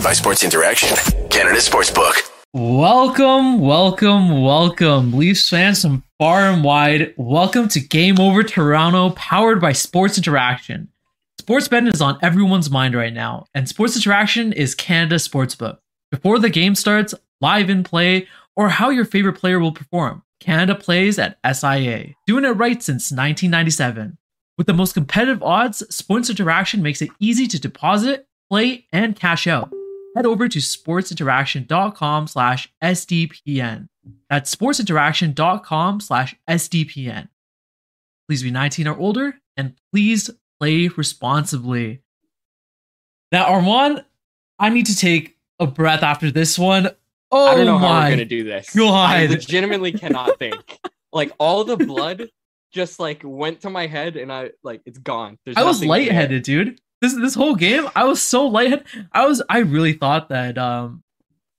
Powered by Sports Interaction, Canada Sportsbook. Welcome, welcome, welcome, Leafs fans from far and wide. Welcome to Game Over Toronto, powered by Sports Interaction. Sports betting is on everyone's mind right now, and Sports Interaction is Canada's sportsbook. Before the game starts, live in play, or how your favorite player will perform, Canada plays at SIA, doing it right since 1997. With the most competitive odds, Sports Interaction makes it easy to deposit, play, and cash out. Head over to sportsinteraction.com slash SDPN. That's sportsinteraction.com slash SDPN. Please be 19 or older and please play responsibly. Now, Armaan, I need to take a breath after this one. Oh I don't oh know my how we're gonna do this. God. I legitimately cannot think. Like all the blood just like went to my head and I like it's gone. There's I was lightheaded, dude. This this whole game, I was so lightheaded. I was I really thought that um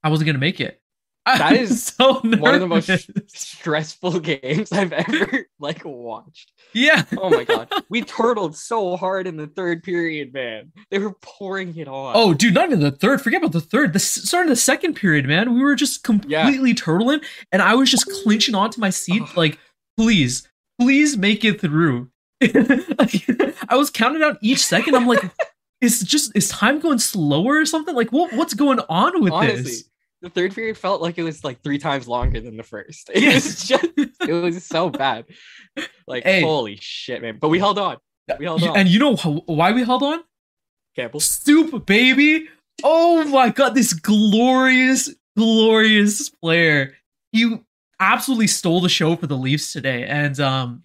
I wasn't gonna make it. I That is so One of the most stressful games I've ever like watched. yeah. Oh my god. We turtled so hard in the third period, man. They were pouring it on. Oh, dude, not even the third. Forget about the third. The start of the second period, man. We were just completely turtling, and I was just clinching onto my seat, like, please, please make it through. Like, I was counting down each second. I'm like, is just is time going slower or something? Like, what what's going on with honestly. this? The third period felt like it was like three times longer than the first. It Yes. was just it was so bad. Like Hey. holy shit, man. But we held on. We held on. And you know why we held on? Campbell. Soup, baby. Oh my god, this glorious, glorious player. He absolutely stole the show for the Leafs today. And um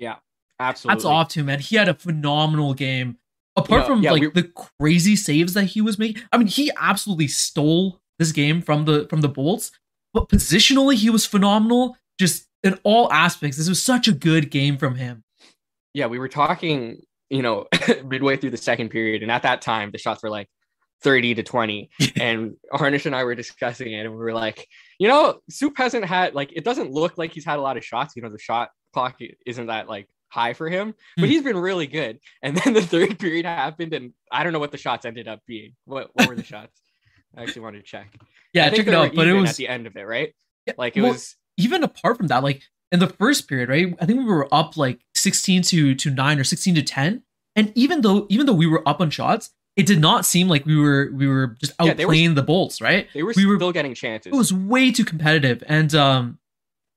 Absolutely. that's off to him, man. He had a phenomenal game. Apart Yeah, from yeah, like we- the crazy saves that he was making. I mean, he absolutely stole this game from the from the Bolts. But positionally, he was phenomenal. Just in all aspects. This was such a good game from him. yeah, we were talking, you know, midway through the second period, and at that time the shots were like 30 to 20. and Harnish and I were discussing it, and we were like, you know, Soup hasn't had like it doesn't look like he's had a lot of shots. You know, the shot clock isn't that like high for him, but Hmm. he's been really good. And then the third period happened, and I don't know what the shots ended up being. What what were the shots? I actually wanted to check. Yeah, I think check it out. But it was at the end of it, right? Yeah, Like it well, was even apart from that, like in the first period, right? I think we were up like 16 to to 9 or 16 to 10. And even though even though we were up on shots, it did not seem like we were we were just Yeah, were- outplaying the Bolts, right? they were we were- still getting chances. It was way too competitive. And um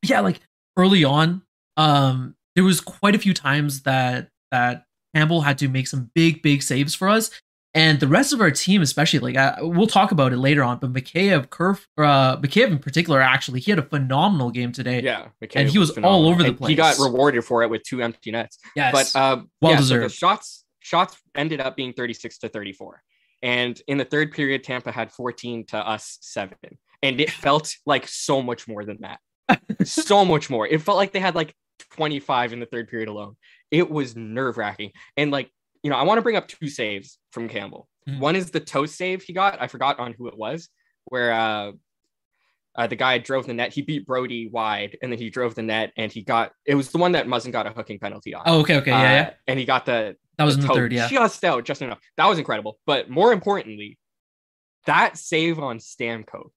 yeah, like early on, um there was quite a few times that that Campbell had to make some big big saves for us. And the rest of our team, especially, like uh, we'll talk about it later on, but Mikheyev, Kerf, uh, Mikheyev in particular, actually, he had a phenomenal game today. yeah, McKay and he was all over the place. He got rewarded for it with two empty nets. Yes. but uh, Well yeah, so the deserved. shots shots ended up being 36 to 34 and in the third period tampa had 14 to us 7 and it felt like so much more than that so much more it felt like they had like 25 in the third period alone it was nerve wracking and like you know i want to bring up two saves from campbell Mhm. one is the toe save he got i forgot on who it was where uh uh, the guy drove the net. He beat Brodie wide, and then he drove the net, and he got. It was the one that Muzzin got a hooking penalty on. oh, okay, okay, yeah, Uh, yeah. And he got the That was in the third, yeah. just out, just enough. That was incredible. But more importantly, that save on Stamkos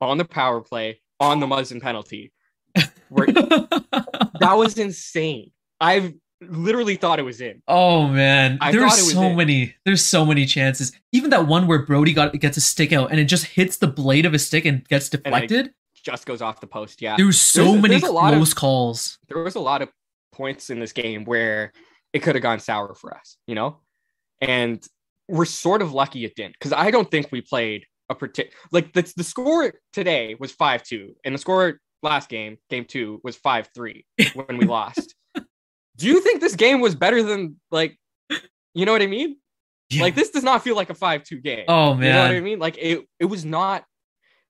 on the power play on the Muzzin penalty, where, that was insane. I've literally thought it was in. oh man, I there were thought it was so it. many. There's so many chances. Even that one where Brodie got gets a stick out and it just hits the blade of his stick and gets deflected. Just goes off the post. Yeah, there was so There's many there's a lot of- close calls. there was a lot of points in this game where it could have gone sour for us, you know? And we're sort of lucky it didn't because I don't think we played a particular like the, the score today was 5-2 and the score last game, game two, was 5-3 when we lost. Do you think this game was better than like you know what I mean? Yeah. Like this does not feel like a 5-2 game. oh man. You know what I mean? Like it it was not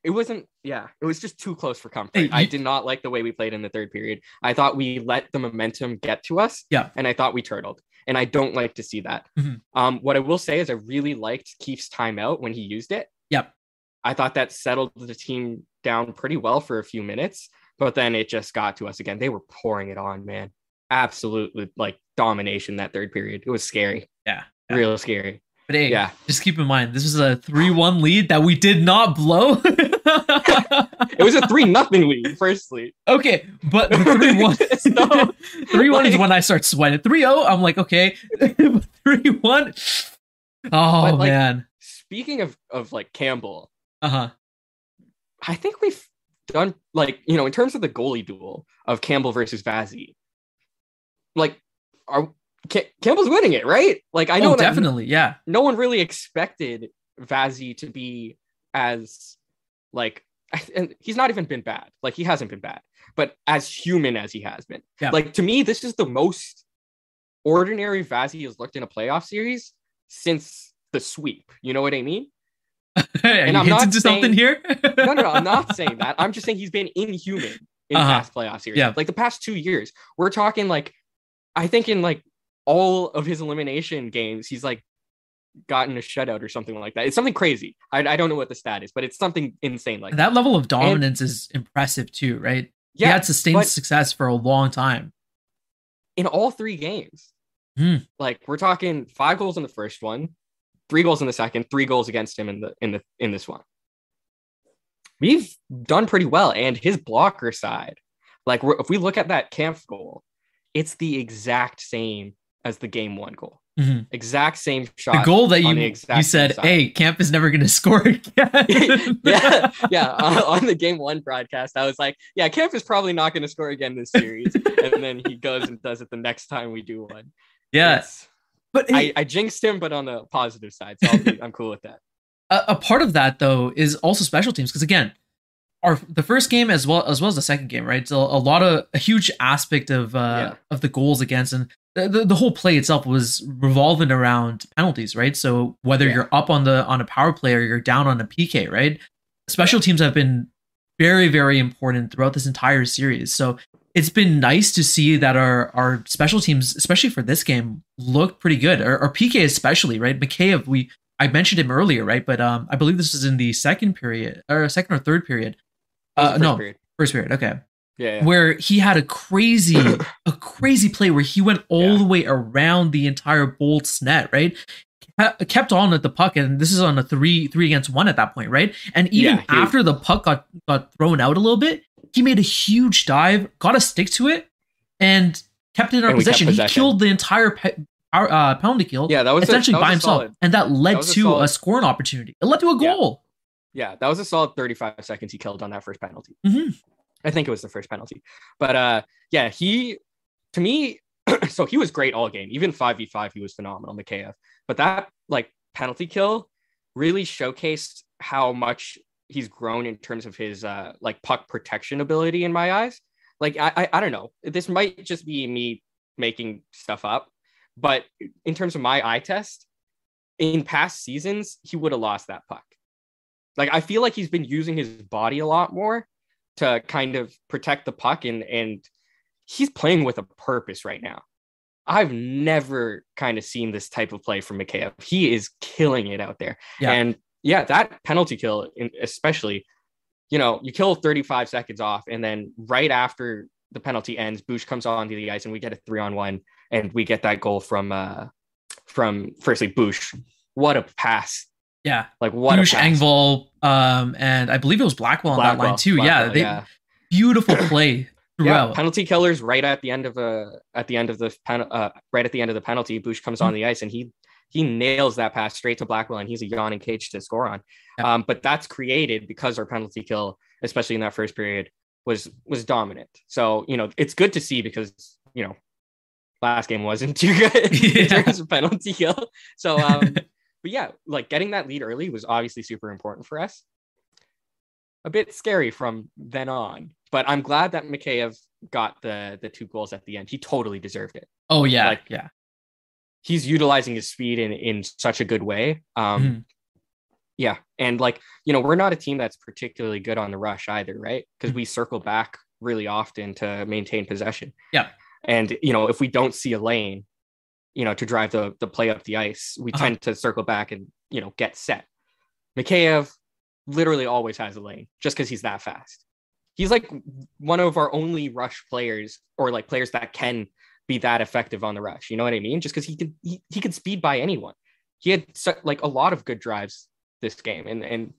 it wasn't yeah, it was just too close for comfort. Hey, I did not like the way we played in the third period. I thought we let the momentum get to us. Yeah. And I thought we turtled. And I don't like to see that. Mhm. Um, what I will say is I really liked Keefe's timeout when he used it. Yep. I thought that settled the team down pretty well for a few minutes, but then it just got to us again. They were pouring it on, man. Absolutely like domination that third period. It was scary. Yeah, yeah. Real scary. But hey, Yeah. just keep in mind this was a three-one lead that we did not blow. It was a three nothing lead, firstly. okay, but the three-one, So, three-one is when I start sweating. Three-zero, oh, I'm like, okay, three-one. Oh But, like- man, Speaking of of like Campbell, uh huh. I think we've done like you know in terms of the goalie duel of Campbell versus Vazzy. Like, are Ca- Campbell's winning it, right? Like I know Oh, definitely, yeah. no one really expected Vazzy to be as like and he's not even been bad. Like he hasn't been bad, but as human as he has been. Yeah. Like to me, this is the most ordinary Vazzy has looked in a playoff series since the sweep. You know what I mean? And I'm not to something saying- here? No, no, no, I'm not saying that. I'm just saying he's been inhuman in Uh-huh. past playoff series. Yeah. Like the past two years, we're talking like, I think in like all of his elimination games, he's like gotten a shutout or something like that. It's something crazy. I, I don't know what the stat is, but it's something insane like that. that level of dominance is impressive too, right? Yeah, he had sustained but- success for a long time. in all three games. Hmm. Like we're talking five goals in the first one, three goals in the second, three goals against him in the in the in this one. We've done pretty well, and his blocker side, like if we look at that camp goal, it's the exact same as the game one goal. Mhm. Exact same shot. The goal that you you said, side. "Hey, Camp is never going to score again." yeah, yeah. On, on the game one broadcast, I was like, "Yeah, Camp is probably not going to score again this series," and then he goes and does it the next time we do one. yeah. But hey, I, I jinxed him, but on the positive side, so I'll be, I'm cool with that. a, a part of that though is also special teams because again, our the first game as well as well as the second game, right? So a lot of a huge aspect of uh Yeah. of the goals against and the, the, the whole play itself was revolving around penalties, right? So whether Yeah. you're up on the on a power play or you're down on a PK, right? Special teams have been very very important throughout this entire series. So it's been nice to see that our our special teams, especially for this game, look pretty good. Our, our PK especially, right? Mikheyev, we I mentioned him earlier, right? But um, I believe this is in the second period or second or third period. Uh, no, period. first period. Okay, Yeah, yeah. where he had a crazy, a crazy play where he went all Yeah. the way around the entire Bolts net, right? Ke- Kept on at the puck, and this is on a three three against one at that point, right? And even Yeah, after the puck got got thrown out a little bit, he made a huge dive, got a stick to it, and kept it in our possession. He killed the entire pe- our, uh, penalty kill yeah, that was a- essentially that by a himself, solid- and that led was a to a, solid- scoring opportunity. It led to a goal. Yeah, that was a solid 35 seconds he killed on that first penalty. Mhm. I think it was the first penalty. But uh yeah, he to me, so he was great all game. Even 5v5, he was phenomenal, Mikheyev. But that like penalty kill really showcased how much he's grown in terms of his uh like puck protection ability in my eyes. Like I I, I don't know. This might just be me making stuff up, but in terms of my eye test, in past seasons, he would have lost that puck. Like I feel like he's been using his body a lot more to kind of protect the puck and and he's playing with a purpose right now. I've never kind of seen this type of play from Mikheyev. He is killing it out there. Yeah. And yeah, that penalty kill, especially, you know, you kill 35 seconds off, and then right after the penalty ends, Bush comes onto the ice, and we get a three on one, and we get that goal from uh from firstly Bush. What a pass! Yeah, Like what Bush, a pass. Engvall, um, and I believe it was Blackwell on that line Blackwell, too. yeah, they yeah. beautiful play Yeah, throughout. penalty killers right at the end of a at the end of the pen, uh, right at the end of the penalty. Bush comes Mm-hmm. on the ice and he he nails that pass straight to Blackwell and he's a yawning cage to score on. Yeah. Um, but that's created because our penalty kill, especially in that first period, was was dominant. So you know it's good to see because you know last game wasn't too good in terms of penalty kill. So um, but yeah, like getting that lead early was obviously super important for us. A bit scary from then on, but I'm glad that Mikheyev got the the two goals at the end. He totally deserved it. oh yeah, like- yeah, He's utilizing his speed in in such a good way. Um, Mhm. yeah, and like you know, we're not a team that's particularly good on the rush either, right? Because we circle back really often to maintain possession. Yeah. and you know, if we don't see a lane, you know, to drive the the play up the ice, we Uh-huh. tend to circle back and you know get set. Mikheyev literally always has a lane just because he's that fast. He's like one of our only rush players, or like players that can be that effective on the rush. You know what I mean? Just because he can he, he can speed by anyone. he had like a lot of good drives this game, and and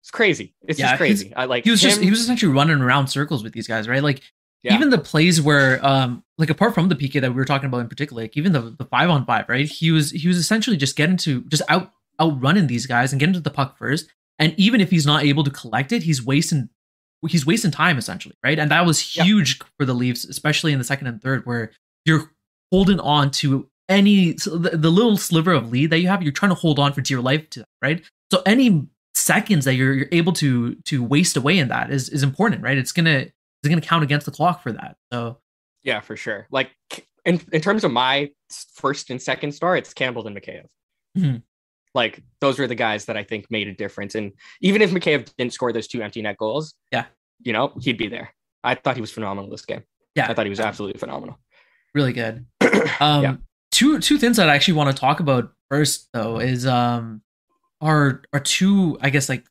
it's crazy. It's Yeah, just crazy. I like he was just he was essentially running around circles with these guys, right? Like Yeah. even the plays where um like apart from the PK that we were talking about in particular, like even the the five on five, right? He was he was essentially just getting to just out outrunning these guys and getting to the puck first. And even if he's not able to collect it, he's wasting he's wasting time essentially, right? And that was Yeah. huge for the Leafs, especially in the second and third, where you're holding on to any so the, the little sliver of lead that you have, you're trying to hold on for dear life to, that, right? So any seconds that you're, you're able to to waste away in that is is important, right? It's gonna it's gonna count against the clock for that. So Yeah, for sure. Like in in terms of my first and second star, it's Campbell and Mikheyev. Mhm. Like those were the guys that I think made a difference. And even if Mikheyev didn't score those two empty net goals, Yeah. you know, he'd be there. I thought he was phenomenal this game. yeah, I thought he was absolutely phenomenal. really good. Um, Yeah. two two things that I actually want to talk about first though is um are are two I guess like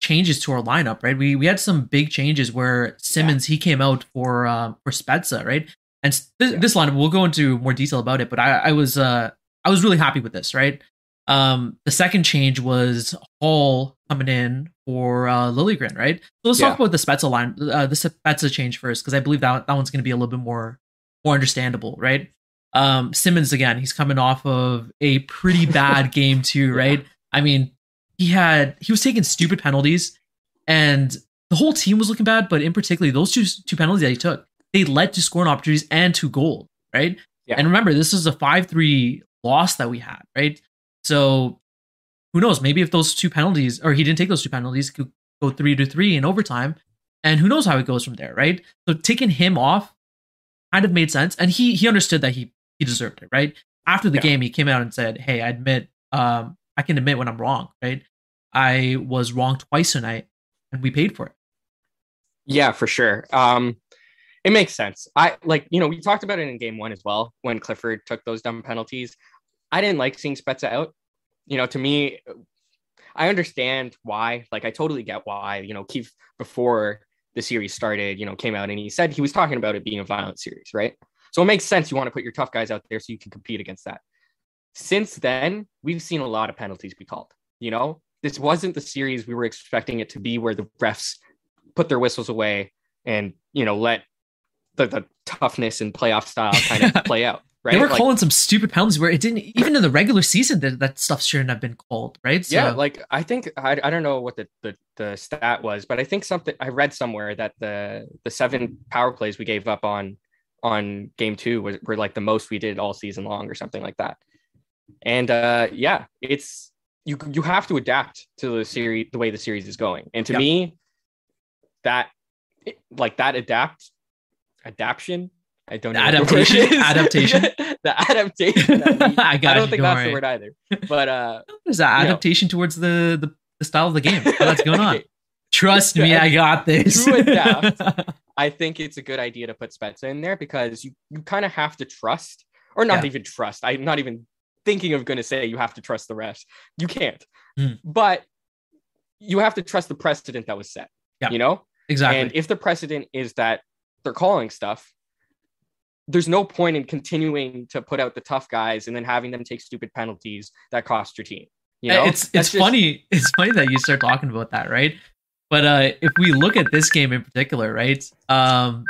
changes to our lineup, right? We we had some big changes where Simmonds he came out for um for Spezza, right? And Yeah. this lineup we'll go into more detail about it, but I I was uh I was really happy with this, right? Um, the second change was Holl coming in for uh, Liljegren, right? So let's Yeah. talk about the Spezza line, uh, the Spezza change first, because I believe that that one's going to be a little bit more more understandable, right? Um, Simmonds again, he's coming off of a pretty bad game too, right? I mean, he had he was taking stupid penalties, and the whole team was looking bad. But in particular, those two two penalties that he took, they led to scoring opportunities and to goal, right? Yeah. And remember, this is a five three loss that we had, right? So who knows? Maybe if those two penalties, or he didn't take those two penalties, could go three to three in overtime, and who knows how it goes from there, right? So taking him off kind of made sense, and he he understood that he he deserved it, right? After the Yeah. game, he came out and said, "Hey, I admit, um, I can admit when I'm wrong, right? I was wrong twice tonight, and we paid for it." Yeah, for sure. Um, it makes sense. I like, you know, we talked about it in game one as well when Clifford took those dumb penalties. I didn't like seeing Spezza out. You know, to me, I understand why. Like, I totally get why. You know, Keefe before the series started, you know, came out and he said he was talking about it being a violent series, right? So it makes sense. You want to put your tough guys out there so you can compete against that. Since then, we've seen a lot of penalties be called. You know, this wasn't the series we were expecting it to be, where the refs put their whistles away and you know let the, the toughness and playoff style kind of play out right They were Like, calling some stupid penalties where it didn't even in the regular season that, that stuff shouldn't have been called, right? So, yeah like i think I, I don't know what the, the the stat was but i think something i read somewhere that the the seven power plays we gave up on on game two was, were like the most we did all season long or something like that and uh yeah it's you you have to adapt to the series the way the series is going and to Yeah. me that like that adapt adaptation i don't know what the word Adaptation? Adaptation? the adaptation I got i don't think that's the word either but uh There's that you know. adaptation towards the, the the style of the game. What's going on? okay, Trust me, I got this. To adapt. I think it's a good idea to put Spezza in there because you you kind of have to trust, or not Yeah. even trust. I'm not even thinking of going to say you have to trust the refs. You can't, Hmm. but you have to trust the precedent that was set. Yeah. You know, exactly. and if the precedent is that they're calling stuff, there's no point in continuing to put out the tough guys and then having them take stupid penalties that cost your team. You know, it's That's it's just- funny. It's funny that you start talking about that, right? But uh, if we look at this game in particular, right? Um,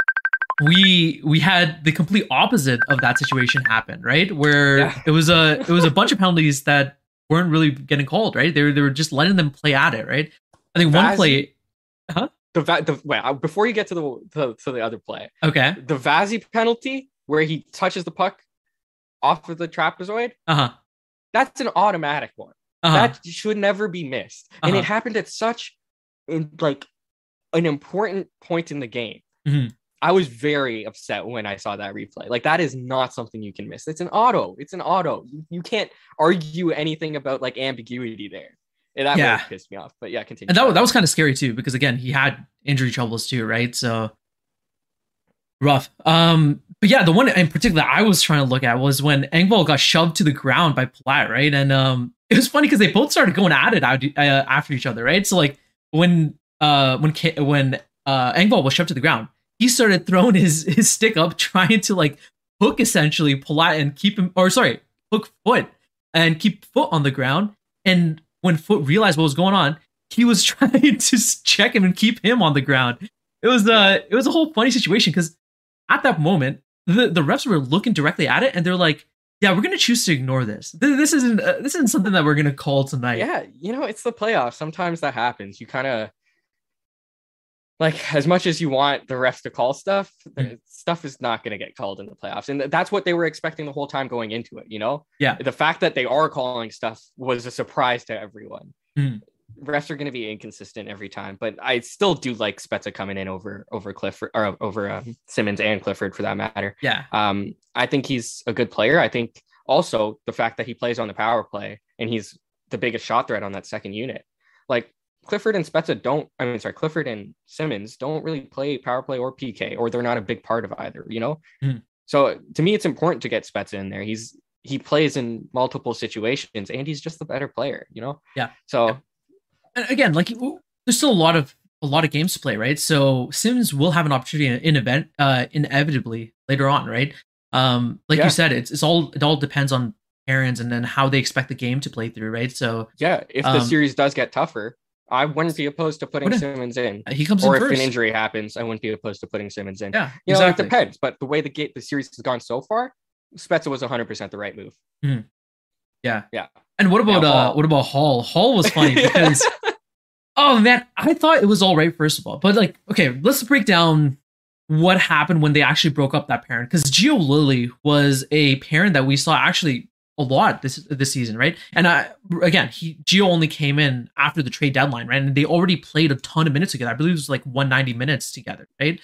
we we had the complete opposite of that situation happen, right? Where Yeah. it was a it was a bunch of penalties that weren't really getting called, right? They were they were just letting them play at it, right? I think one play. The, the well, before you get to the to, to the other play, Okay. the Vazzy penalty where he touches the puck off of the trapezoid, Uh huh. that's an automatic one. Uh huh. That should never be missed. And Uh-huh. it happened at such in like an important point in the game. Mhm. I was very upset when I saw that replay. Like that is not something you can miss. It's an auto. It's an auto. You, you can't argue anything about like ambiguity there. And that Yeah. really pissed me off. But yeah, continue. And that, that was kind of scary too, because again, he had injury troubles too, right? So rough. Um, but yeah, the one in particular I was trying to look at was when Engvall got shoved to the ground by Platt, right? And um, it was funny because they both started going at it out, uh, after each other, right? So like when uh when K- when uh Engvall was shoved to the ground, he started throwing his his stick up, trying to like hook essentially Platt and keep him, or sorry, hook Foote and keep Foote on the ground. And when Foote realized what was going on, he was trying to check him and keep him on the ground. It was uh it was a whole funny situation because at that moment the, the refs were looking directly at it and they're like, yeah, we're gonna choose to ignore this. This, this isn't uh, this isn't something that we're gonna call tonight. Yeah, you know, it's the playoffs. Sometimes that happens. You kind of like as much as you want the refs to call stuff, Mm. stuff is not going to get called in the playoffs, and that's what they were expecting the whole time going into it. You know, Yeah. The fact that they are calling stuff was a surprise to everyone. Mm. Refs are going to be inconsistent every time, but I still do like Spezza coming in over over Clifford or over um, Simmonds and Clifford for that matter. Yeah. Um, I think he's a good player. I think also the fact that he plays on the power play and he's the biggest shot threat on that second unit. Like Clifford and Spezza don't, I mean, sorry, Clifford and Simmonds don't really play power play or PK, or they're not a big part of either, you know? Hmm. So to me, it's important to get Spezza in there. He's, he plays in multiple situations and he's just the better player, you know? Yeah. So Yeah. And again, like there's still a lot of a lot of games to play, right? So Sims will have an opportunity in, event uh inevitably later on, right? Um like Yeah. you said, it's it's all it all depends on parents and then how they expect the game to play through, right? So yeah, if the Um, series does get tougher, I wouldn't be opposed to putting Simmonds in. he comes Or in if first. an injury happens, I wouldn't be opposed to putting Simmonds in. yeah, You know, exactly. it depends. But the way the gate the series has gone so far, Spezza was 100% the right move. Yeah. Yeah. And what about uh what about Holl? Holl was funny because oh man, I thought it was all right first of all. But like, okay, let's break down what happened when they actually broke up that parent. Because Gio Lilly was a parent that we saw actually a lot this this season, right? And I again, he Gio only came in after the trade deadline, right? And they already played a ton of minutes together. I believe it was like 190 minutes together, right?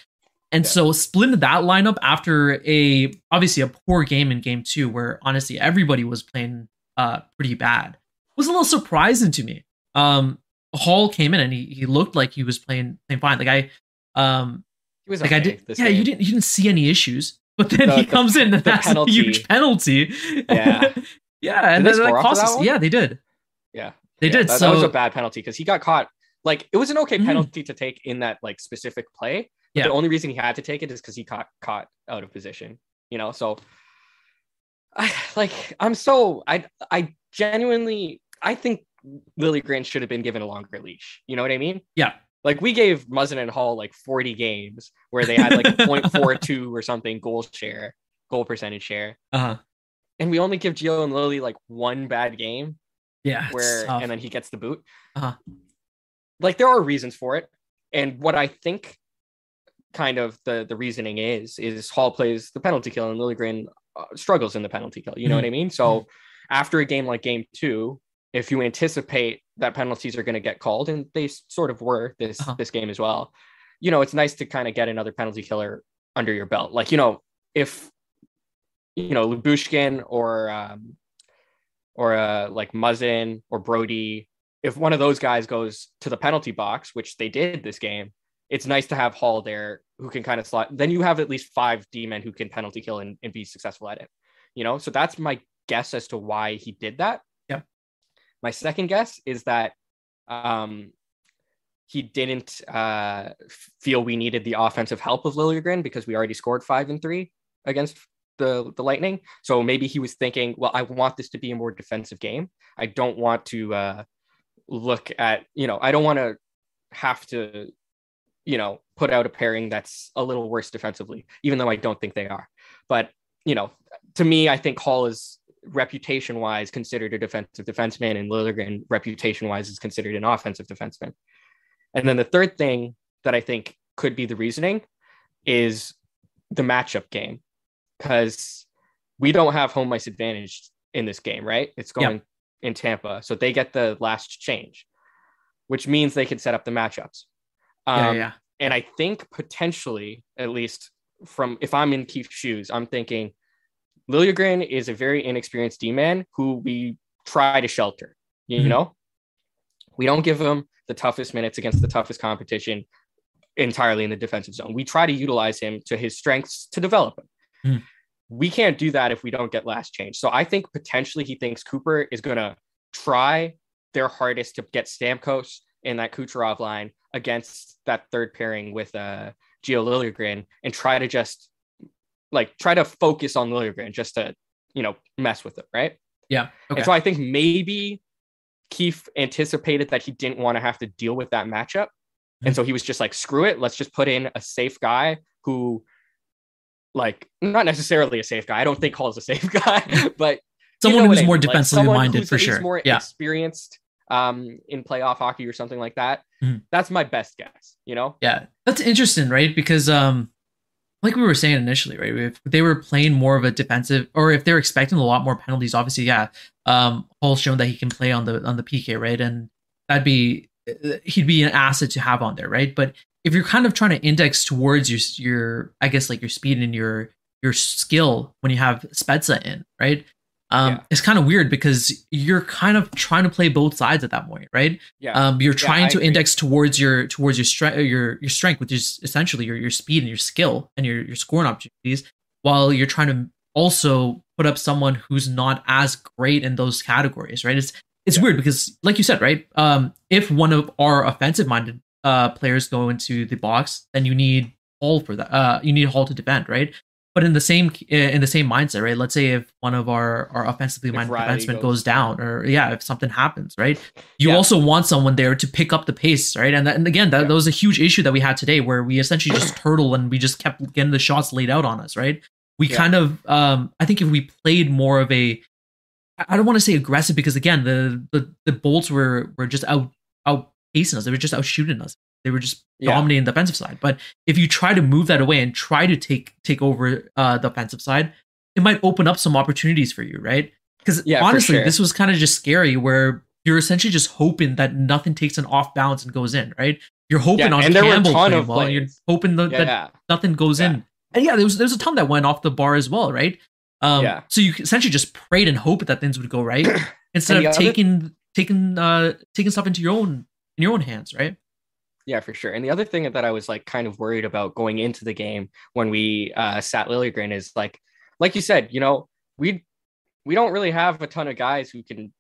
And Yeah. so splitting that lineup after a obviously a poor game in game two, where honestly everybody was playing uh pretty bad, was a little surprising to me. Um Holl came in and he, he looked like he was playing playing fine. Like I um He was like I did yeah, game. you didn't you didn't see any issues. But then The- he the- comes in and that's penalty. a huge penalty. Yeah. yeah, and Did then like score off of cost us- one? yeah, they did. Yeah. They Yeah, did. That, so that was a bad penalty because he got caught. Like it was an okay Mhm. penalty to take in that like specific play. Yeah. the only reason he had to take it is because he caught caught out of position. You know, so I like I'm so I I genuinely I think Lily Grant should have been given a longer leash. You know what I mean? Yeah. Like we gave Muzzin and Holl like 40 games where they had like a 0.42 or something goal share, goal percentage share. uh And we only give Gio and Lily like one bad game yeah, where tough. and then he gets the boot. Uh-huh. Like there are reasons for it, and what I think, kind of the the reasoning is is Holl plays the penalty kill and Liljegren uh, struggles in the penalty kill. You know Mhm. what I mean? So after a game like Game Two, if you anticipate that penalties are going to get called, and they sort of were this Uh-huh. this game as well, you know it's nice to kind of get another penalty killer under your belt. Like you know if you know Lyubushkin or um, or uh, like Muzzin or Brodie, if one of those guys goes to the penalty box, which they did this game, it's nice to have Holl there who can kind of slot. Then you have at least five D men who can penalty kill and, and be successful at it. You know, so that's my guess as to why he did that. My second guess is that um, he didn't uh, feel we needed the offensive help of Liljegren because we already scored five and three against the the Lightning. So maybe he was thinking, well, I want this to be a more defensive game. I don't want to uh, look at, you know, I don't want to have to, you know, put out a pairing that's a little worse defensively, even though I don't think they are. But you know, to me, I think Holl is reputation wise considered a defensive defenseman, and Liljegren reputation wise is considered an offensive defenseman. And then the third thing that I think could be the reasoning is the matchup game because we don't have home ice advantage in this game, right? It's Yeah. going in Tampa, so they get the last change, which means they can set up the matchups. yeah, Um, yeah. And I think potentially, at least from if I'm in Keefe's shoes, I'm thinking Liljegren is a very inexperienced D man who we try to shelter. You Mhm. know, we don't give him the toughest minutes against the toughest competition entirely in the defensive zone. We try to utilize him to his strengths to develop him. Mhm. We can't do that if we don't get last change. So I think potentially he thinks Cooper is going to try their hardest to get Stamkos in that Kucherov line against that third pairing with uh, Gio Liljegren and try to just like try to focus on Liljegren just to you know mess with it, right? Yeah. Okay. And so I think maybe Keefe anticipated that he didn't want to have to deal with that matchup. And so he was just like, screw it. Let's just put in a safe guy who, like, not necessarily a safe guy. I don't think Holl's a safe guy, but someone you know who's what I more mean. Defensively someone minded for sure. More yeah. experienced um, in playoff hockey or something like that. Mhm. That's my best guess. You know? Yeah, that's interesting, right? Because um, like we were saying initially, right? If they were playing more of a defensive, or if they're expecting a lot more penalties, obviously, yeah. Um, Holl's shown that he can play on the on the PK, right? And that'd be he'd be an asset to have on there, right? But if you're kind of trying to index towards your your, I guess like your speed and your your skill when you have Spezza in, right? Um, Yeah. it's kind of weird because you're kind of trying to play both sides at that point, right? Yeah. um, you're trying I to agree. index towards your towards your strength your your strength which is essentially your your speed and your skill and your your scoring opportunities while you're trying to also put up someone who's not as great in those categories right it's it's Yeah. weird because like you said right um if one of our offensive minded uh players go into the box then you need Holl for that uh you need Holl to defend right but in the same in the same mindset right let's say if one of our our offensively If minded defensemen goes goes down or yeah if something happens right you Yeah. also want someone there to pick up the pace, right? And that, and again, that, Yeah. that was a huge issue that we had today, where we essentially just turtle and we just kept getting the shots laid out on us, right? We Yeah. kind of, um, I think if we played more of a, I don't want to say aggressive because again, the the the Bolts were were just out outpacing us. They were just out shooting us. They were just Yeah. dominating the defensive side. But if you try to move that away and try to take take over uh, the offensive side, it might open up some opportunities for you, right? Because Yeah, honestly, sure. this was kind of just scary where you're essentially just hoping that nothing takes an off balance and goes in, right? You're hoping Yeah, on and there were a Campbell playing of well, and you're hoping that, Yeah. that nothing goes in. And yeah, there was there's a ton that went off the bar as well, right? Um, Yeah. So you essentially just prayed and hoped that things would go right instead of the taking taking uh taking stuff into your own in your own hands, right? Yeah, for sure. And the other thing that I was like kind of worried about going into the game when we uh, sat Liljegren is like, like you said, you know, we we don't really have a ton of guys who can,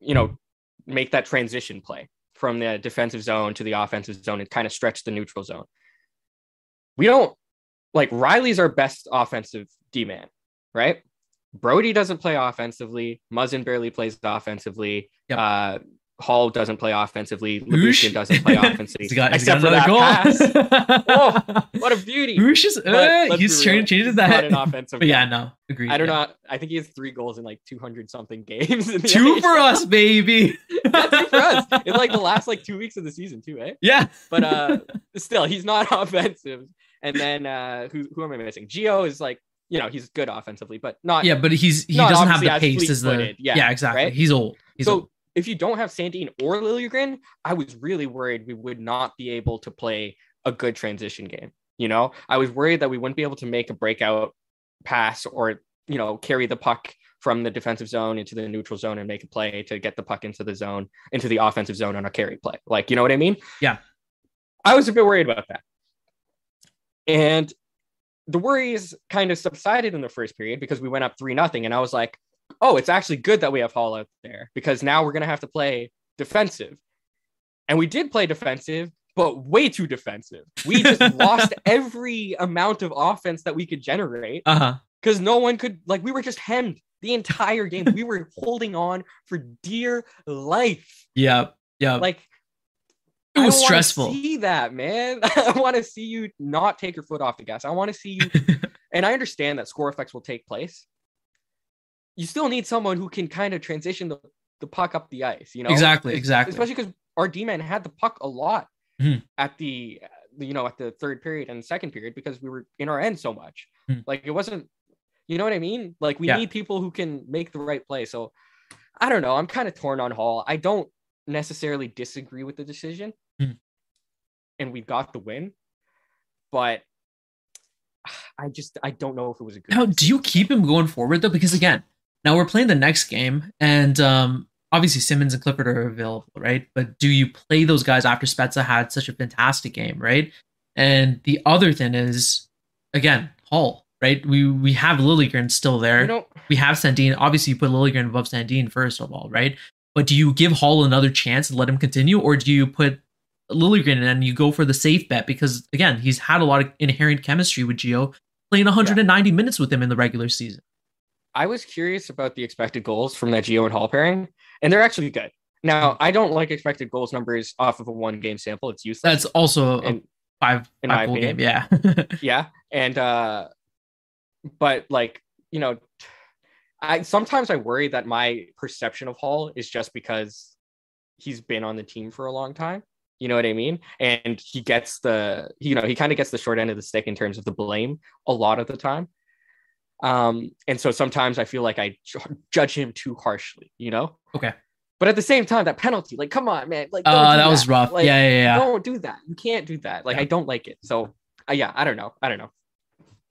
you know, make that transition play from the defensive zone to the offensive zone and kind of stretch the neutral zone. We don't like Rielly's our best offensive D man, right? Brodie doesn't play offensively. Muzzin barely plays offensively. Yep. Uh, Holl doesn't play offensively. Oosh. Lyubushkin doesn't play offensively. He's got, except for that another pass. goal. What a beauty! Oosh is, uh, he's changed, changes he's that. Not an offensive. but yeah, no, agreed. I don't yeah. know. I think he has three goals in like 200 something games. Two for us, baby. Yeah, two for us. In like the last like two weeks of the season too, eh? Yeah. But uh, still, he's not offensive. And then uh, who who am I missing? Gio is like you know he's good offensively, but not Yeah, but he's he doesn't have the pace as the yeah, Yeah, exactly. right? He's old. He's so old. If you don't have Sandin or Liljegren, I was really worried we would not be able to play a good transition game. You know, I was worried that we wouldn't be able to make a breakout pass or you know carry the puck from the defensive zone into the neutral zone and make a play to get the puck into the zone into the offensive zone on a carry play. Like, you know what I mean? Yeah. I was a bit worried about that. And the worries kind of subsided in the first period because we went up 3 nothing and I was like, "Oh, it's actually good that we have Holl out there because now we're going to have to play defensive." And we did play defensive, but way too defensive. We just lost every amount of offense that we could generate uh-huh. because no one could like we were just hemmed the entire game. we were holding on for dear life. Yeah. Yeah. Like it was stressful. See that, man. I want to see you not take your foot off the gas. I want to see you, and I understand that score effects will take place. You still need someone who can kind of transition the, the puck up the ice. You know Exactly, exactly. Especially because our D man had the puck a lot Mhm. at the you know at the third period and second period because we were in our end so much. Mhm. Like it wasn't. You know what I mean? Like we Yeah. need people who can make the right play. So I don't know. I'm kind of torn on Holl. I don't necessarily disagree with the decision. Hmm. And we got the win. But I just I don't know if it was a good Now, do you keep him going forward though? Because again, now we're playing the next game, and um, obviously Simmonds and Clifford are available, right? But do you play those guys after Spezza had such a fantastic game, right? And the other thing is, again, Holl, right? We we have Liljegren still there. we have Sandin. Obviously, you put Liljegren above Sandin first of all, right? But do you give Holl another chance and let him continue, or do you put Liljegren and you go for the safe bet? Because again, he's had a lot of inherent chemistry with Gio, playing 190 minutes with him in the regular season. I was curious about the expected goals from that Gio and Holl pairing, and they're actually good. Now, I don't like expected goals numbers off of a one game sample. It's useless. That's also a and five, in five my game. Yeah. yeah, and uh, but like you know, I sometimes I worry that my perception of Holl is just because he's been on the team for a long time. You know what I mean? And he gets the, you know, he kind of gets the short end of the stick in terms of the blame a lot of the time. Um, and so sometimes I feel like I judge him too harshly, you know? Okay. But at the same time, that penalty, like, come on, man. Like, don't uh, do that was rough. Like, yeah, yeah, yeah. Don't do that. You can't do that. Like, Yeah. I don't like it. So, uh, yeah, I don't know. I don't know.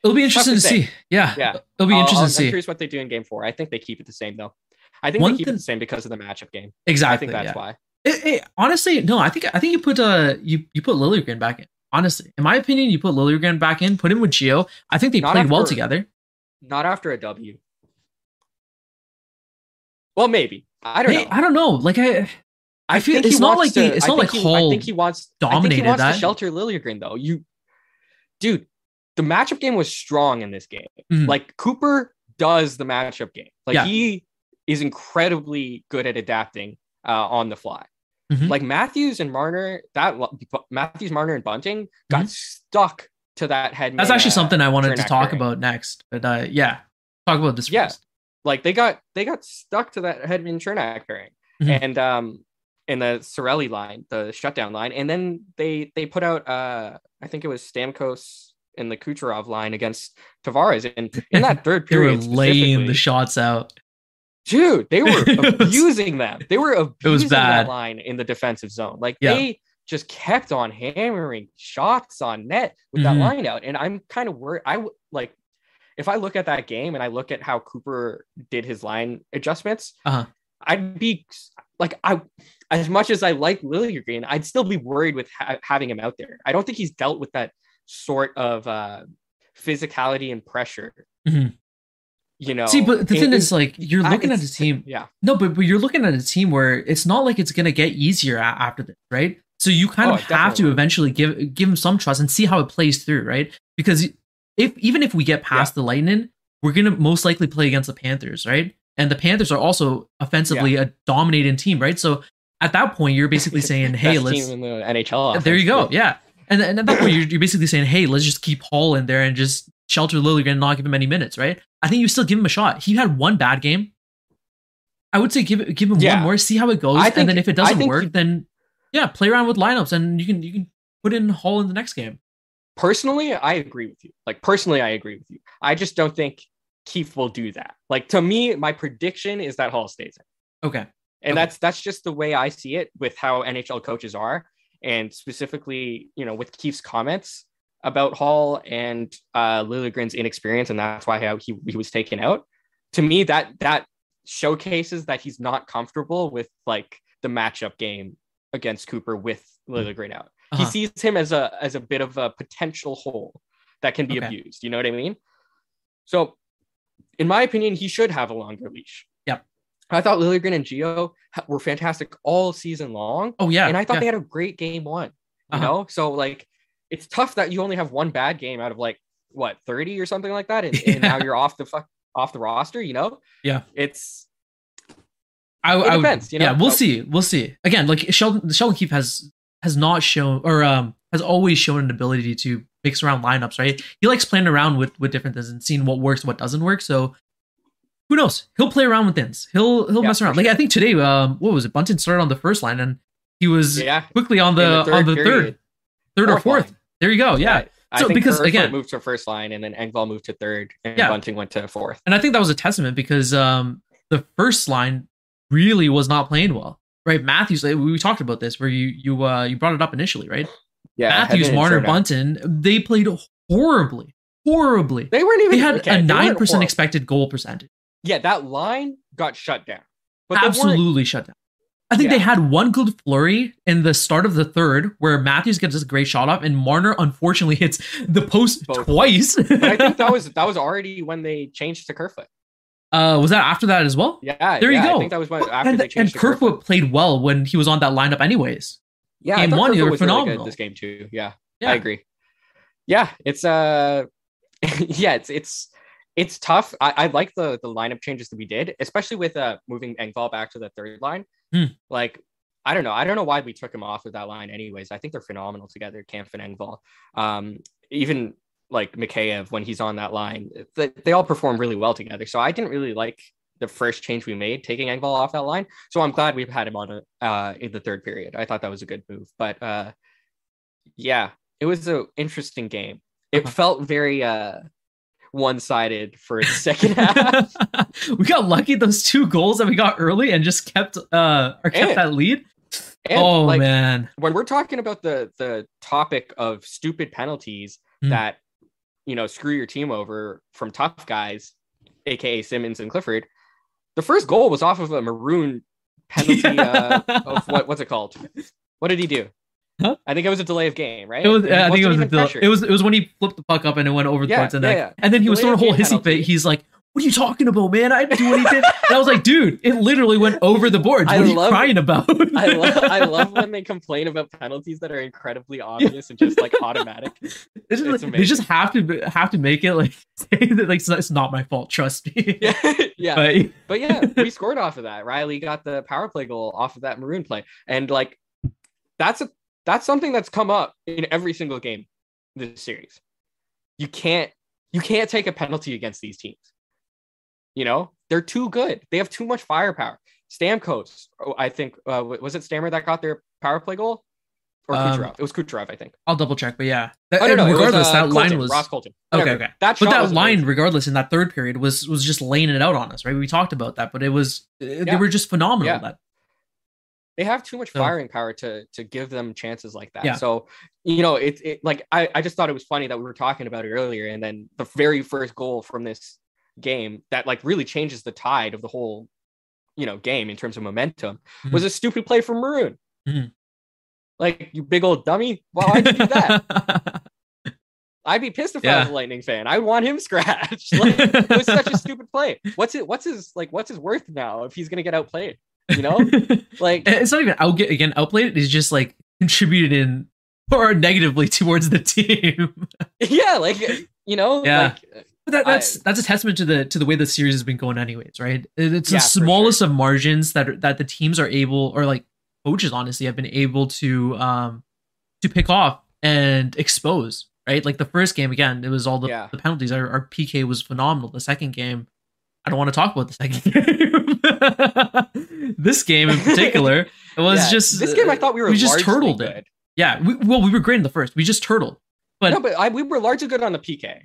It'll be interesting to to see. Yeah. Yeah. It'll be interesting I'll- to see. I'm curious what they do in game four. I think they keep it the same, though. I think One they keep thing- it the same because of the matchup game. exactly. I think that's yeah. why. Eh, eh, honestly, no. I think I think you put uh you you put Liljegren back in. Honestly, in my opinion, you put Liljegren back in. Put him with Gio. I think they Not played well together. Not after a W. Well, maybe. I don't Hey, know. I don't know. Like I, I feel think he it's not like to- the- it's I not like he, I think he wants I think dominated he wants that. to shelter Liljegren though. You, dude, the matchup game was strong in this game. Mhm. Like Cooper does the matchup game. Like Yeah. he is incredibly good at adapting uh, on the fly. Mhm. Like Matthews and Marner, that Matthews, Marner, and Bunting got Mhm. stuck to that head. That's actually something I wanted to talk about next. But uh, yeah, talk about this Yeah. first. Like they got they got stuck to that Hedman Cernak pairing, Mhm. and um, in the Cirelli line, the shutdown line, and then they they put out uh, I think it was Stamkos in the Kucherov line against Tavares, and in that third period, They were laying the shots out. dude, they were abusing them. They were abusing bad. that line in the defensive zone. Like Yeah. they just kept on hammering shots on net with Mhm. that line out. And I'm kind of worried. I like if I look at that game and I look at how Cooper did his line adjustments, Uh-huh. I'd be like, I as much as I like Liljegren, I'd still be worried with ha- having him out there. I don't think he's dealt with that sort of uh, physicality and pressure. Mhm. You know, See, but the in- thing is, like, you're looking at a team. Yeah. No, but, but you're looking at a team where it's not like it's gonna get easier after this, right? So you kind Oh, of have definitely to eventually give give him some trust and see how it plays through, right? Because if even if we get past the Lightning, we're gonna most likely play against the Panthers, right? And the Panthers are also offensively a dominating team, right? So at that point, you're basically saying, "Hey, let's." team in the NHL. There you go, yeah. And, and at that point, you're, you're basically saying, "Hey, let's just keep Holl in there and just shelter Liljegren and not give him any minutes, right?" I think you still give him a shot. He had one bad game. I would say give it, give him Yeah. one more, see how it goes, I and then if it doesn't work, he- then yeah, play around with lineups, and you can you can put in Holl in the next game. Personally, I agree with you. Like personally, I agree with you. I just don't think Keefe will do that. Like to me, my prediction is that Holl stays in. Okay, And Okay. that's that's just the way I see it with how NHL coaches are, and specifically, you know, with Keefe's comments about Holl and uh, Liljegren's inexperience, and that's why how he he was taken out. To me, that that showcases that he's not comfortable with like the matchup game against Cooper with Liljegren out. Uh-huh. He sees him as a as a bit of a potential hole that can be Okay. abused. You know what I mean? So, in my opinion, he should have a longer leash. Yep. I thought Liljegren and Gio were fantastic all season long, oh yeah, and I thought yeah. they had a great game one. You Uh-huh. know, so like it's tough that you only have one bad game out of like what thirty or something like that, and, and now you're off the fuck off the roster. You know? Yeah. It's I, It I would- you know? Yeah, we'll So- see. We'll see. Again, like Sheldon, Sheldon Keefe has has not shown or um has always shown an ability to mix around lineups. Right? He likes playing around with with different things and seeing what works, what doesn't work. So who knows? He'll play around with things. He'll he'll Yeah, mess around. Like I think today, um, what was it? Bunting started on the first line and he was yeah. quickly on in the, on the period, third, third or fourth fourth. line. There you go. Yeah. I So, because, Kerfoot again- moved to first line, and then Engvall moved to third, and Yeah. Bunting went to fourth. And I think that was a testament because um the first line really was not playing well. Right, Matthews. We talked about this where you you uh you brought it up initially, right? Yeah, Matthews, Marner. Bunting, they played horribly, horribly. They weren't even. They had okay, a nine percent expected goal percentage. Yeah, that line got shut down. But Absolutely shut down. I think they had one good flurry in the start of the third where Matthews gets this great shot up and Marner unfortunately hits the post Both. twice. I think that was that was already when they changed to Kerfoot. Uh, was that after that as well? Yeah, There you yeah, go. I think that was when after and they and changed to Kerfoot. Kerfoot played well when he was on that lineup, anyways. Yeah, game one, they Kerfoot were was really phenomenal. good this game too. Yeah, Yeah. I agree. Yeah, it's uh, yeah, it's it's it's tough. I, I like the the lineup changes that we did, especially with uh moving Engvall back to the third line. Hmm. Like I don't know. I don't know why we took him off of that line anyways. I think they're phenomenal together, Kampf and Engvall. Um, even like Mikheyev when he's on that line, they, they all perform really well together. So I didn't really like the first change we made, taking Engvall off that line. So I'm glad we've had him on a, uh, in the third period. I thought that was a good move. But uh, yeah, it was an interesting game. It Uh-huh. felt very uh, one-sided for the second half. we got lucky those two goals that we got early and just kept uh or kept And- that lead. Oh like man. when we're talking about the the topic of stupid penalties Hmm. that you know screw your team over from tough guys, aka Simmonds and Clifford, the first goal was off of a Maroon penalty uh, of what what's it called? What did he do? Huh? I think it was a delay of game, right? It was. I think it wasn't. A del- pressured. it was. It was when he flipped the puck up and it went over the Yeah, points, and yeah, then yeah. and then he was Delay throwing a of whole hissy fit. He's like, "What are you talking about, man? I didn't do anything." and I was like, "Dude, it literally went over the boards. I What are you love- crying about?" I love I love when they complain about penalties that are incredibly obvious and just like automatic. It's it's like- they just have to have to make it like say that like it's not, it's not my fault. Trust me. Yeah, yeah. But But yeah, we scored off of that. Rielly got the power play goal off of that Maroon play. And like that's a that's something that's come up in every single game this series. You can't you can't take a penalty against these teams. You know, they're too good. They have too much firepower. Stamkos, oh, I think uh, was it Stammer that got their power play goal? Or Um, Kucherov? it was Kucherov, I think. I'll double check. But yeah, Oh, no, no, it was, regardless, uh, that Colton, line was Ross Colton. okay. Whatever. Okay. That but that line, amazing. regardless, in that third period was was just laying it out on us, right? We talked about that, but it was they were just phenomenal. Yeah. That they have too much firing power to to give them chances like that. Yeah. So you know, it, it like I, I just thought it was funny that we were talking about it earlier, and then the very first goal from this game that like really changes the tide of the whole you know game in terms of momentum was a stupid play from Maroon. Mhm. Like you big old dummy, why would you do that? I'd be pissed if I was a Lightning fan. I would want him scratched. Like, it was such a stupid play. What's it? What's his like? What's his worth now if he's gonna get outplayed? You know, like it's not even out again outplayed. It's just like contributed in or negatively towards the team. yeah, like you know, Yeah. like that, that's I- that's a testament to the to the way the series has been going, anyways, right? It's Yeah, the smallest of margins that are- that the teams are able, or like coaches, honestly, have been able to um to pick off and expose, right? Like the first game, again, it was all the, Yeah. the penalties. Our, our PK was phenomenal. The second game, I don't want to talk about the second game. this game in particular, it was yeah, just this game. I thought we were we just turtled it. Yeah, we, well, we were great in the first. We just turtled. But no, but I, we were largely good on the PK.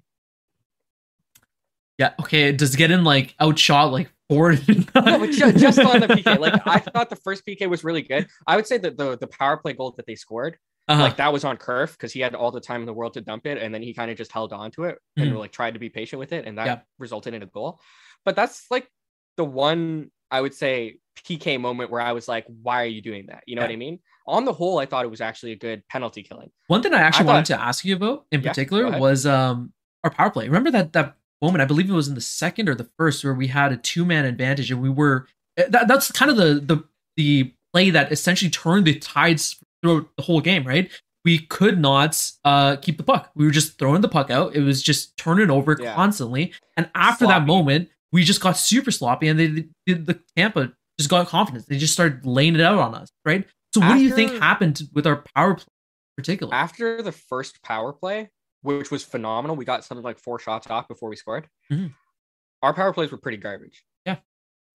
Yeah, okay, does get in like outshot like four. No, just on the PK. Like I thought the first PK was really good. I would say that the the power play goal that they scored, Uh-huh. like that was on Kerf because he had all the time in the world to dump it, and then he kind of just held on to it and Mhm. like tried to be patient with it, and that Yeah. resulted in a goal. But that's like the one I would say PK moment where I was like, "Why are you doing that?" You know what I mean? On the whole, I thought it was actually a good penalty killing. One thing I actually I wanted to ask you about in Yeah, particular was um our power play. Remember that that moment? I believe it was in the second or the first where we had a two man advantage and we were eh, that, that's kind of the the the play that essentially turned the tides throughout the whole game, right? We could not uh keep the puck. We were just throwing the puck out. It was just turning over Yeah. constantly. And after that moment, we just got super sloppy and they, they the Tampa just got confidence. They just started laying it out on us, right? So what do you think happened with our power play in particular? After the first power play, which was phenomenal, we got something like four shots off before we scored. Mhm. Our power plays were pretty garbage. Yeah.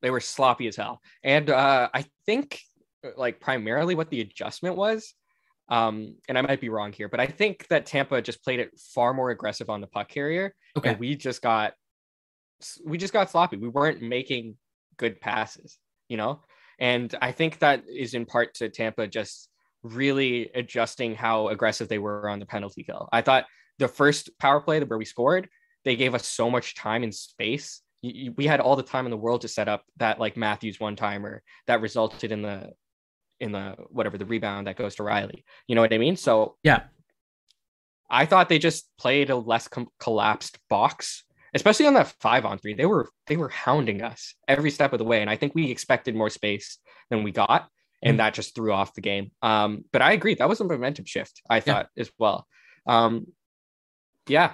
they were sloppy as hell. And uh, I think uh, like primarily what the adjustment was. Um, and I might be wrong here, but I think that Tampa just played it far more aggressive on the puck carrier, Okay. and we just got we just got sloppy. We weren't making good passes, you know. And I think that is in part to Tampa just really adjusting how aggressive they were on the penalty kill. I thought the first power play where we scored, they gave us so much time and space. You- you- We had all the time in the world to set up that like Matthews one timer that resulted in the in the whatever the rebound that goes to Rielly. You know what I mean? So Yeah. I thought they just played a less com- collapsed box, especially on that five on three. They were they were hounding us every step of the way, and I think we expected more space than we got, and Mhm. that just threw off the game. Um, but I agree that was a momentum shift. I thought as well. Um, yeah,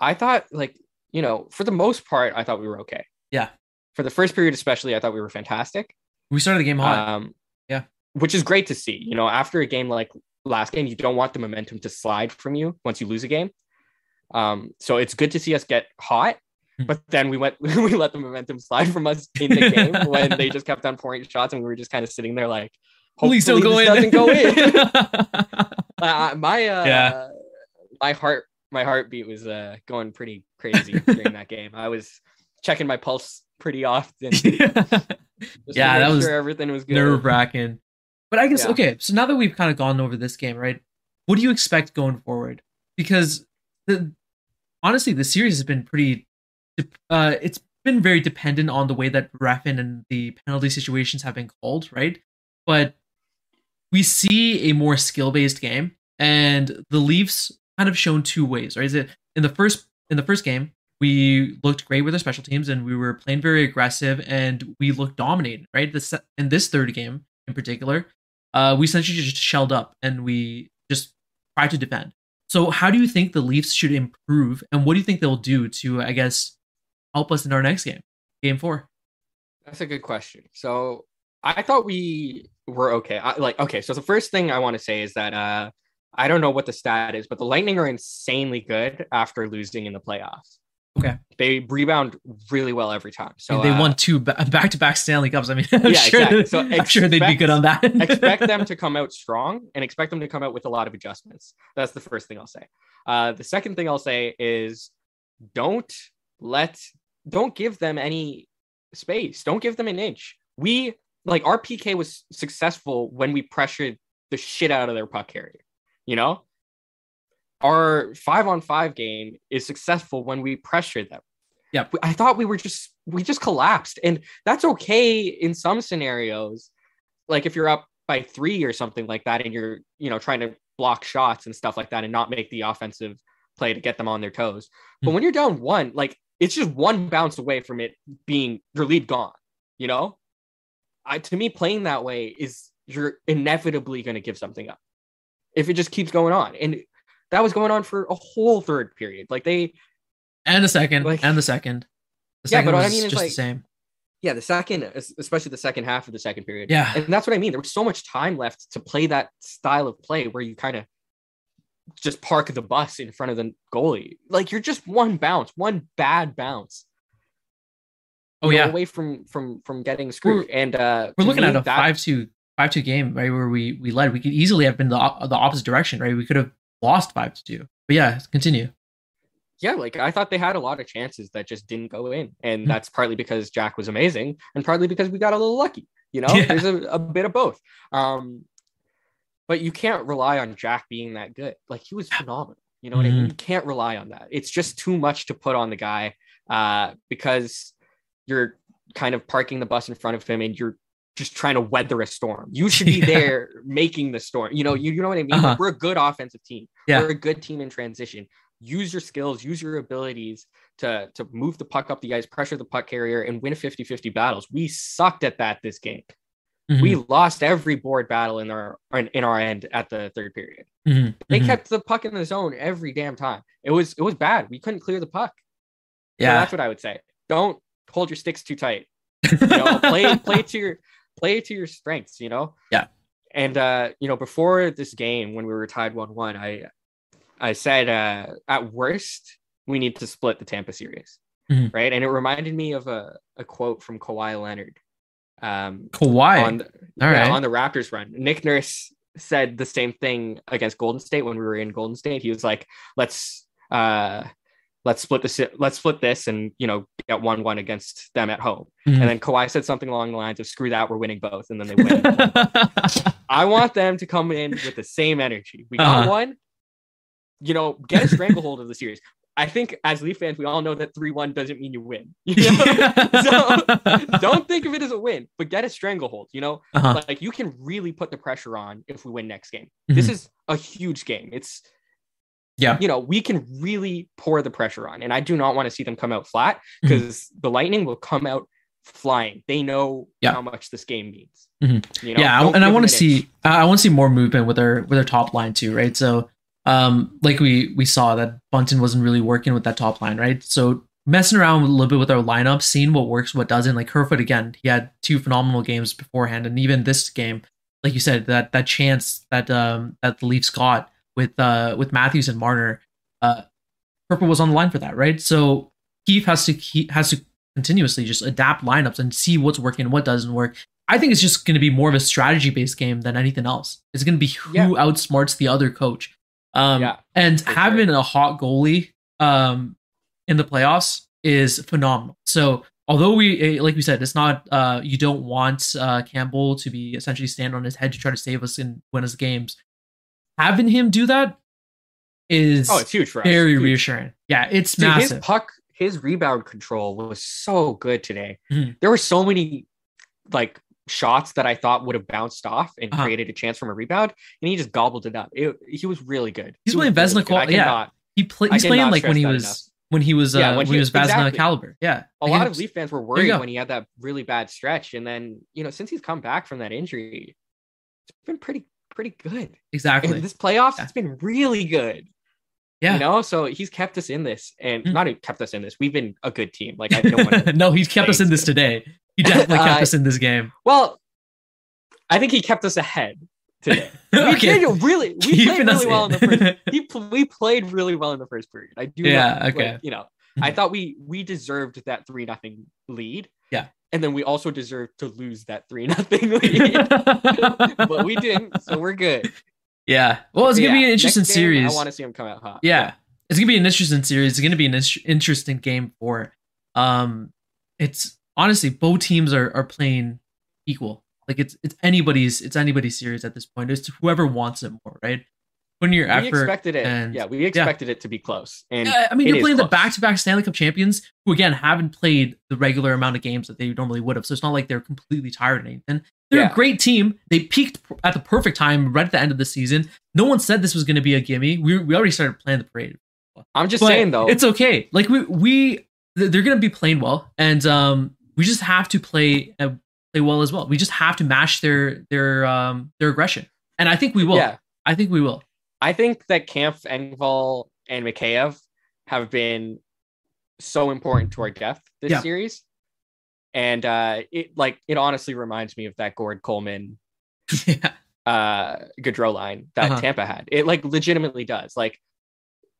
I thought like you know, for the most part, I thought we were okay. Yeah. For the first period, especially, I thought we were fantastic. We started the game hot. Um, Yeah. Which is great to see. You know, after a game like last game, you don't want the momentum to slide from you once you lose a game. Um, so it's good to see us get hot. Hmm. But then we went, we let the momentum slide from us in the game when they just kept on pouring shots, and we were just kind of sitting there like, Please don't go in. Doesn't go in. uh, my uh, Yeah. my heart my heartbeat was uh, going pretty crazy during that game. I was checking my pulse pretty often. to Yeah, that was sure everything was good. nerve wracking. But I guess Yeah. okay. So now that we've kind of gone over this game, right? What do you expect going forward? Because the honestly, the series has been pretty. Uh, it's been very dependent on the way that refin and the penalty situations have been called, right? But we see a more skill based game, and the Leafs kind of shown two ways, right? Is it in the first in the first game we looked great with our special teams and we were playing very aggressive and we looked dominating, right? This in this third game in particular, uh, we essentially just shelled up and we just tried to defend. So, how do you think the Leafs should improve, and what do you think they'll do to, I guess, help us in our next game, game four? That's a good question. So I thought we were okay. I, like okay, so the first thing I want to say is that uh, I don't know what the stat is, but the Lightning are insanely good after losing in the playoffs. Okay. They rebound really well every time. So they uh, won two back to back Stanley Cups. I mean, I'm, Yeah, sure, exactly. So I'm sure they'd be good on that. expect them to come out strong and expect them to come out with a lot of adjustments. That's the first thing I'll say. Uh, the second thing I'll say is don't let, don't give them any space. Don't give them an inch. We like our PK was successful when we pressured the shit out of their puck carrier. You know, our five on five game is successful when we pressure them. Yeah. I thought we were just we just collapsed, and that's okay in some scenarios. Like if you're up by three or something like that, and you're you know trying to block shots and stuff like that, and not make the offensive play to get them on their toes. But Hmm. when you're down one, like it's just one bounce away from it being your lead gone. You know, I to me playing that way is you're inevitably going to give something up if it just keeps going on, and that was going on for a whole third period. Like they and the second, Like- and the second. The Yeah, second but what I mean is, just like- the same. Yeah, the second, especially the second half of the second period. Yeah. And that's what I mean. There was so much time left to play that style of play where you kind of just park the bus in front of the goalie. Like you're just one bounce, one bad bounce. Oh yeah, away from from from getting screwed. and uh we're looking at a that- five two game right where we we led. We could easily have been the op- the opposite direction, right? We could have lost five to two. But yeah, continue. yeah, like I thought they had a lot of chances that just didn't go in, and Hmm. that's partly because Jack was amazing, and partly because we got a little lucky. You know, Yeah. there's a, a bit of both. Um, but you can't rely on Jack being that good. Like he was phenomenal. You know what I Mm-hmm. mean? You can't rely on that. It's just too much to put on the guy uh, because you're kind of parking the bus in front of him and you're just trying to weather a storm. You should be Yeah. there making the storm. You know, you, you know what I mean? Uh-huh. Like, we're a good offensive team. Yeah. We're a good team in transition. Use your skills, use your abilities to, to move the puck up the ice, pressure the puck carrier, and win 50 50 battles. We sucked at that this game. We Mhm, lost every board battle in our in, in our end at the third period. mhm, They mhm. kept the puck in the zone every damn time. It was it was bad. We couldn't clear the puck. So yeah. that's what I would say. Don't hold your sticks too tight. You know, play play to your play to your strengths. You know. Yeah. And uh, you know, before this game, when we were tied one one, I I said uh, at worst we need to split the Tampa series, Mhm. right? And it reminded me of a, a quote from Kawhi Leonard. Um, Kawhi. on the, All yeah, right. on the Raptors run. Nick Nurse said the same thing against Golden State when we were in Golden State. He was like, "Let's uh, let's split this. Let's split this, and you know, get one one against them at home." Mhm. And then Kawhi said something along the lines of, "Screw that, we're winning both," and then they win. I want them to come in with the same energy. We got Uh-huh. one. You know, get a stranglehold of the series. I think as Leaf fans, we all know that three one doesn't mean you win. You know? so don't think of it as a win, but get a stranglehold. You know, Uh-huh. like you can really put the pressure on if we win next game. This Mhm. is a huge game. It's Yeah. you know, we can really pour the pressure on, and I do not want to see them come out flat because the Lightning will come out flying. They know Yeah. how much this game means. Mhm. You know? yeah, Don't and I want to see I I want to see more movement with our with our top line too, right? So, um, like we we saw that Bunting wasn't really working with that top line, right? So messing around a little bit with our lineup, seeing what works, what doesn't. Like Kerfoot again, he had two phenomenal games beforehand, and even this game, like you said, that that chance that um that the Leafs got with uh with Matthews and Marner, uh Kerfoot was on the line for that, right? So Keefe has to he has to continuously just adapt lineups and see what's working, and what doesn't work. I think it's just going to be more of a strategy based game than anything else. It's going to be who Yeah. outsmarts the other coach. Um, Yeah, and having a hot goalie um, in the playoffs is phenomenal. So although we, eh, like we said, it's not uh, you don't want uh, Campbell to be essentially stand on his head to try to save us and win us games. Having him do that is Oh, it's huge for us. very Huge. reassuring. Yeah, it's Dude, massive. his puck, his rebound control was so good today. Mhm. There were so many like shots that I thought would have bounced off and Uh-huh. created a chance from a rebound, and he just gobbled it up. It, he was really good. He's He playing Vezina really yeah. cannot- he play, he's playing like when he was enough. when he was uh, Yeah, when, when he he- was Vezina exactly. caliber. Yeah, a lot of Leaf fans were worried when he had that really bad stretch, and then you know since he's come back from that injury, it's been pretty pretty good. exactly. And this playoffs, Yeah. it's been really good. Yeah. You know, so he's kept us in this, and Mm. not even kept us in this. We've been a good team. Like I don't want to. no, he's kept us in this today. He definitely kept Uh, us in this game. well, I think he kept us ahead today. We okay, played really. We Keeping played really well in the first. He, we played really well in the first period. I do. Yeah, know, like, okay. you know, I Mhm. thought we we deserved that three nothing lead. Yeah. And then we also deserve to lose that three nothing lead, but we didn't. So we're good. yeah. Well, it's gonna be an interesting game, series. I want to see him come out hot. yeah. It's gonna be an interesting series. It's gonna be an interesting game for. Um, it's honestly both teams are are playing equal. Like it's it's anybody's it's anybody's series at this point. It's whoever wants it more, right? Putting your we effort. expected it. and- yeah, we expected it to be close. And Yeah, I mean, you're playing the back-to-back Stanley Cup champions, who again haven't played the regular amount of games that they normally would have. So it's not like they're completely tired or anything. They're Yeah. a great team. They peaked at the perfect time, right at the end of the season. No one said this was going to be a gimme. We we already started playing the parade. I'm just But saying though, it's okay. Like we we they're going to be playing well, and um, we just have to play uh, play well as well. We just have to match their their um their aggression, and I think we will. yeah. I think we will. I think that Kampf, Engvall, and Mikheyev have been so important to our depth this Yeah. series. And uh it like it honestly reminds me of that Gourde Coleman yeah. uh Goodrow line that Uh-huh. Tampa had. It like legitimately does. Like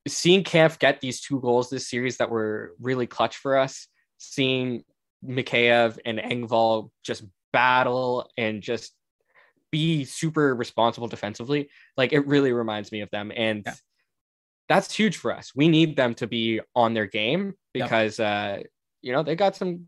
seeing Kampf get these two goals this series that were really clutch for us, seeing Mikheyev and Engvall just battle and just be super responsible defensively, like it really reminds me of them. And Yeah. that's huge for us. We need them to be on their game Yep. because uh you know they got some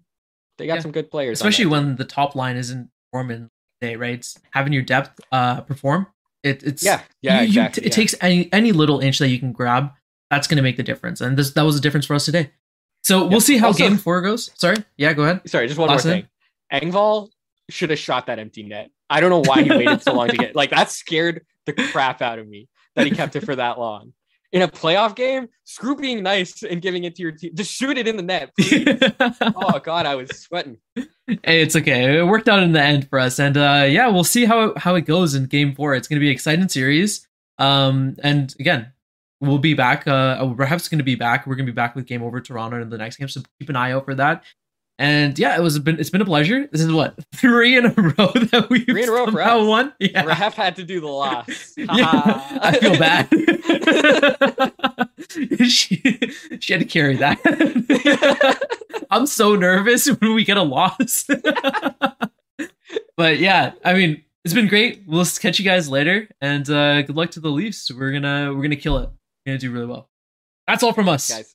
they got Yeah. some good players. especially when the top line isn't performing today, right? It's having your depth uh perform. It, it's yeah, yeah, you- you- it yeah. takes any any little inch that you can grab. That's going to make the difference, and this that was the difference for us today. So we'll see how Also- game four goes. Sorry, yeah, go ahead. Sorry, just one Last more thing. Engvall should have shot that empty net. I don't know why he waited so long to get like that scared the crap out of me that he kept it for that long. In a playoff game, screw being nice and giving it to your team. Just shoot it in the net. oh god, I was sweating. Hey, it's okay. It worked out in the end for us, and uh, yeah, we'll see how how it goes in Game Four. It's going to be an exciting series. Um, and again, we'll be back. Uh, perhaps going to be back. We're going to be back with Game Over Toronto in the next game, so keep an eye out for that. And yeah, it was been it's been a pleasure. This is what three in a row that we've Three in a row for us. won. Yeah, Ref had to do the loss. yeah, I feel bad. she she had to carry that. I'm so nervous when we get a loss. but yeah, I mean, it's been great. We'll catch you guys later, and uh, good luck to the Leafs. We're gonna we're gonna kill it. We're gonna do really well. That's all from us. Guys,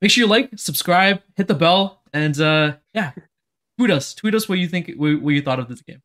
Make sure you like, subscribe, hit the bell, and uh, yeah, tweet us. Tweet us what you think, what, you thought of this game.